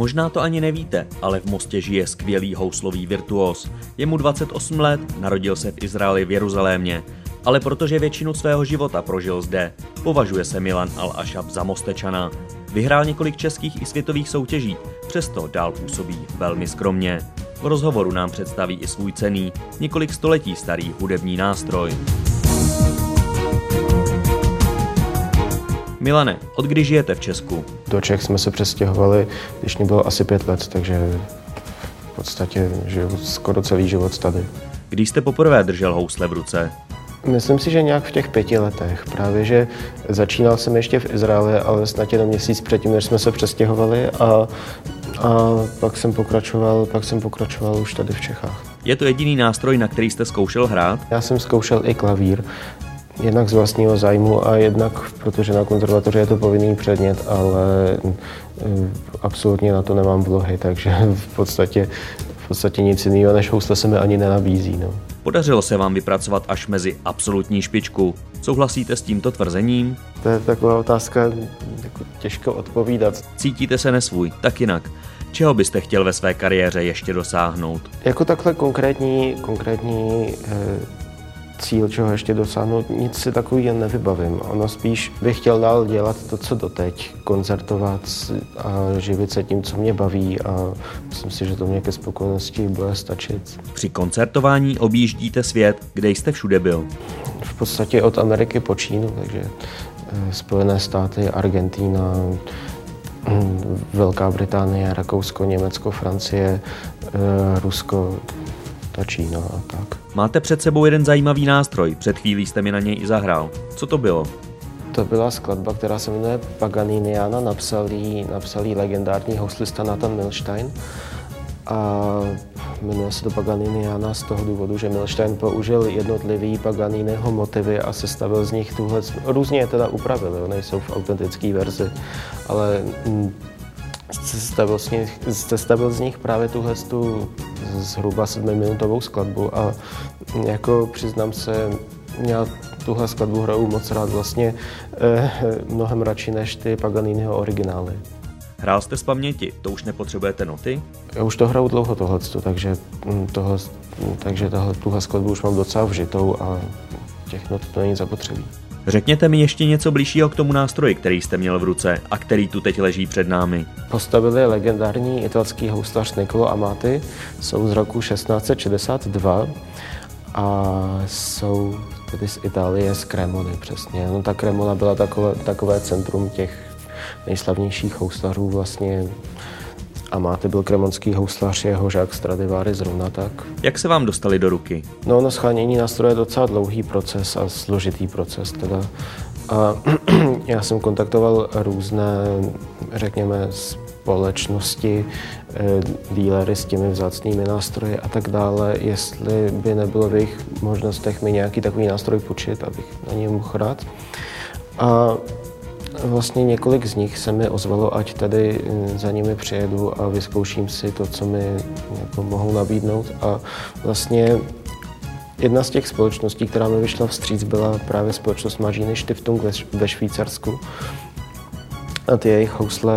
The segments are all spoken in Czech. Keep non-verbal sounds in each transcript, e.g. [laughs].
Možná to ani nevíte, ale v Mostě žije skvělý houslový virtuos. Je mu 28 let, narodil se v Izraeli v Jeruzalémě, ale protože většinu svého života prožil zde, považuje se Milan Al-Ashab za Mostečana. Vyhrál několik českých i světových soutěží, přesto dál působí velmi skromně. V rozhovoru nám představí i svůj cený, několik století starý hudební nástroj. Milane, od kdy žijete v Česku? Do Čech jsme se přestěhovali, když mě bylo asi pět let, takže v podstatě žiju skoro celý život tady. Když jste poprvé držel housle v ruce? Myslím si, že nějak v těch pěti letech. Právě, že začínal jsem ještě v Izraeli, ale snad jenom měsíc předtím, než jsme se přestěhovali a, a pak jsem pokračoval, pak jsem pokračoval už tady v Čechách. Je to jediný nástroj, na který jste zkoušel hrát? Já jsem zkoušel i klavír, jednak z vlastního zájmu a jednak, protože na konzervatoři je to povinný předmět, ale eh, absolutně na to nemám vlohy, takže v podstatě, v podstatě nic jiného než housle se mi ani nenabízí. No. Podařilo se vám vypracovat až mezi absolutní špičku. Souhlasíte s tímto tvrzením? To je taková otázka, jako těžko odpovídat. Cítíte se nesvůj, tak jinak. Čeho byste chtěl ve své kariéře ještě dosáhnout? Jako takhle konkrétní, konkrétní eh, cíl, čeho ještě dosáhnout, nic si takový nevybavím. Ono spíš bych chtěl dál dělat to, co doteď, koncertovat a živit se tím, co mě baví a myslím si, že to mě ke spokojenosti bude stačit. Při koncertování objíždíte svět, kde jste všude byl? V podstatě od Ameriky po Čínu, takže eh, Spojené státy, Argentína, hm, Velká Británie, Rakousko, Německo, Francie, eh, Rusko, ta Čína a tak. Máte před sebou jeden zajímavý nástroj, před chvílí jste mi na něj i zahrál. Co to bylo? To byla skladba, která se jmenuje Paganiniana, napsal jí, napsal jí legendární houslista Nathan Milstein. A jmenuje se to Paganiniana z toho důvodu, že Milstein použil jednotlivý Paganiniho motivy a sestavil z nich tuhle, různě je teda upravil, jo, nejsou v autentické verzi, ale sestavil z nich, sestavil z nich právě tuhle tu zhruba sedmiminutovou skladbu a jako přiznám se, já tuhle skladbu hraju moc rád, vlastně eh, mnohem radši než ty Paganiniho originály. Hrál jste z paměti, to už nepotřebujete noty? Já už to hraju dlouho tohleto, takže, hm, tohle, takže tohle, tuhle skladbu už mám docela vžitou a těch not to není zapotřebí. Řekněte mi ještě něco blížšího k tomu nástroji, který jste měl v ruce a který tu teď leží před námi. Postavili legendární italský houslař Nicolo Amati, jsou z roku 1662 a jsou tedy z Itálie, z Cremony přesně. No ta Cremona byla takové, takové centrum těch nejslavnějších houslařů vlastně a máte byl kremonský houslař, jeho žák Stradivary zrovna tak. Jak se vám dostali do ruky? No, na schánění nástroje je docela dlouhý proces a složitý proces teda. A [clears throat] já jsem kontaktoval různé, řekněme, společnosti, eh, dílery s těmi vzácnými nástroji a tak dále, jestli by nebylo v jejich možnostech mi nějaký takový nástroj půjčit, abych na něj mohl hrát. A Vlastně několik z nich se mi ozvalo, ať tady eh, za nimi přijedu a vyzkouším si to, co mi jako mohou nabídnout. A vlastně jedna z těch společností, která mi vyšla vstříc, byla právě společnost Mažíny Stiftung ve Švýcarsku. A ty jejich housle,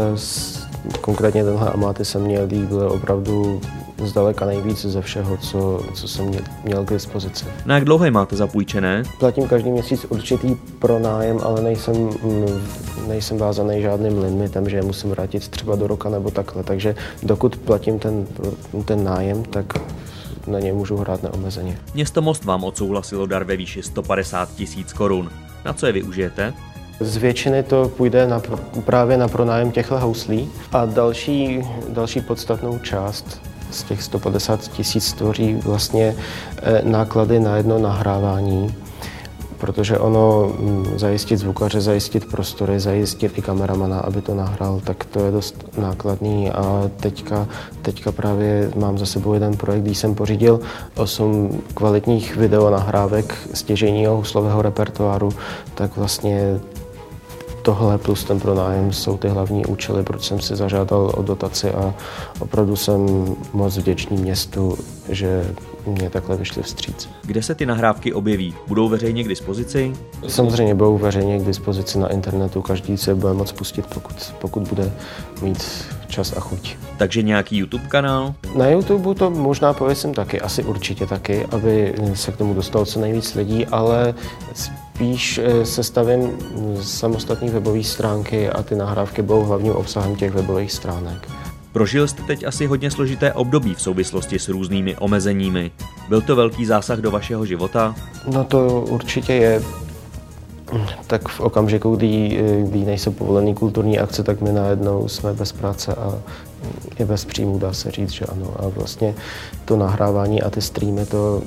konkrétně tenhle Amaty se mě líbily opravdu zdaleka nejvíc ze všeho, co, co jsem měl k dispozici. Na jak dlouho máte zapůjčené? Platím každý měsíc určitý pronájem, ale nejsem, mm, nejsem vázaný žádným limitem, že je musím vrátit třeba do roka nebo takhle. Takže dokud platím ten, ten nájem, tak na něj můžu hrát neomezeně. Město Most vám odsouhlasilo dar ve výši 150 tisíc korun. Na co je využijete? Z většiny to půjde na, právě na pronájem těchto houslí a další, další podstatnou část z těch 150 tisíc tvoří vlastně eh, náklady na jedno nahrávání, protože ono mm, zajistit zvukaře, zajistit prostory, zajistit i kameramana, aby to nahrál, tak to je dost nákladný. A teďka, teďka právě mám za sebou jeden projekt, když jsem pořídil 8 kvalitních videonahrávek stěžejního huslového repertoáru, tak vlastně tohle plus ten pronájem jsou ty hlavní účely, proč jsem si zažádal o dotaci a opravdu jsem moc vděčný městu, že mě takhle vyšli vstříc. Kde se ty nahrávky objeví? Budou veřejně k dispozici? Samozřejmě budou veřejně k dispozici na internetu, každý se bude moc pustit, pokud, pokud bude mít čas a chuť. Takže nějaký YouTube kanál? Na YouTube to možná pověsím taky, asi určitě taky, aby se k tomu dostalo co nejvíc lidí, ale spíš eh, se stavím samostatné webové stránky a ty nahrávky budou hlavním obsahem těch webových stránek. Prožil jste teď asi hodně složité období v souvislosti s různými omezeními. Byl to velký zásah do vašeho života? No to určitě je. Tak v okamžiku, kdy, kdy nejsou povolené kulturní akce, tak my najednou jsme bez práce a je bez příjmu, dá se říct, že ano. A vlastně to nahrávání a ty streamy, to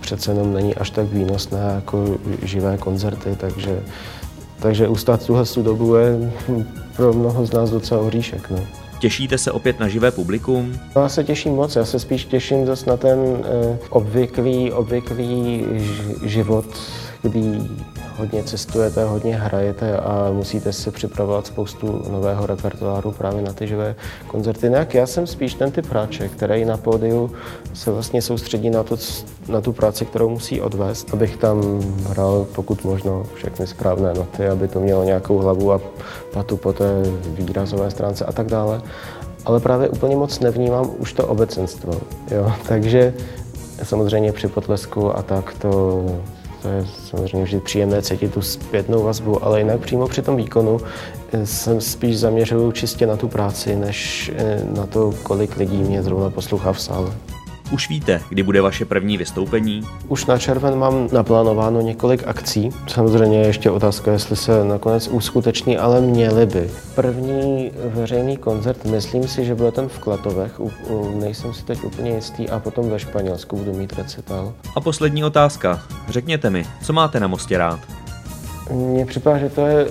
přece jenom není až tak výnosné jako živé koncerty, takže, takže ustát tuhle dobu je pro mnoho z nás docela oříšek. No. Těšíte se opět na živé publikum? No, já se těším moc, já se spíš těším zase na ten eh, obvyklý, obvyklý život, kdy hodně cestujete, hodně hrajete a musíte si připravovat spoustu nového repertoáru právě na ty živé koncerty. Nějak já jsem spíš ten typ hráče, který na pódiu se vlastně soustředí na, to, na tu práci, kterou musí odvést, abych tam hrál pokud možno všechny správné noty, aby to mělo nějakou hlavu a patu po té výrazové stránce a tak dále. Ale právě úplně moc nevnímám už to obecenstvo. Jo? [laughs] Takže samozřejmě při potlesku a tak to to je samozřejmě vždy příjemné cítit tu zpětnou vazbu, ale jinak přímo při tom výkonu eh, jsem spíš zaměřuju čistě na tu práci, než eh, na to, kolik lidí mě zrovna poslouchá v sále. Už víte, kdy bude vaše první vystoupení? Už na červen mám naplánováno několik akcí. Samozřejmě je ještě otázka, jestli se nakonec uskuteční, ale měly by. První veřejný koncert, myslím si, že bude ten v Klatovech, nejsem si teď úplně jistý, a potom ve Španělsku budu mít recital. A poslední otázka. Řekněte mi, co máte na Mostě rád? Mně připadá, že to je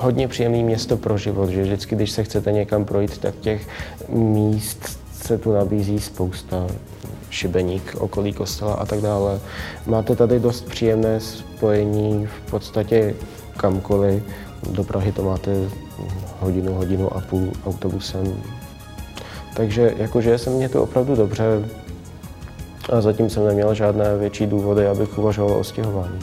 hodně příjemné město pro život, že vždycky, když se chcete někam projít, tak těch míst se tu nabízí spousta šibeník, okolí kostela a tak dále. Máte tady dost příjemné spojení v podstatě kamkoliv. Do Prahy to máte hodinu, hodinu a půl autobusem. Takže jakože se mě to opravdu dobře a zatím jsem neměl žádné větší důvody, abych uvažoval o stěhování.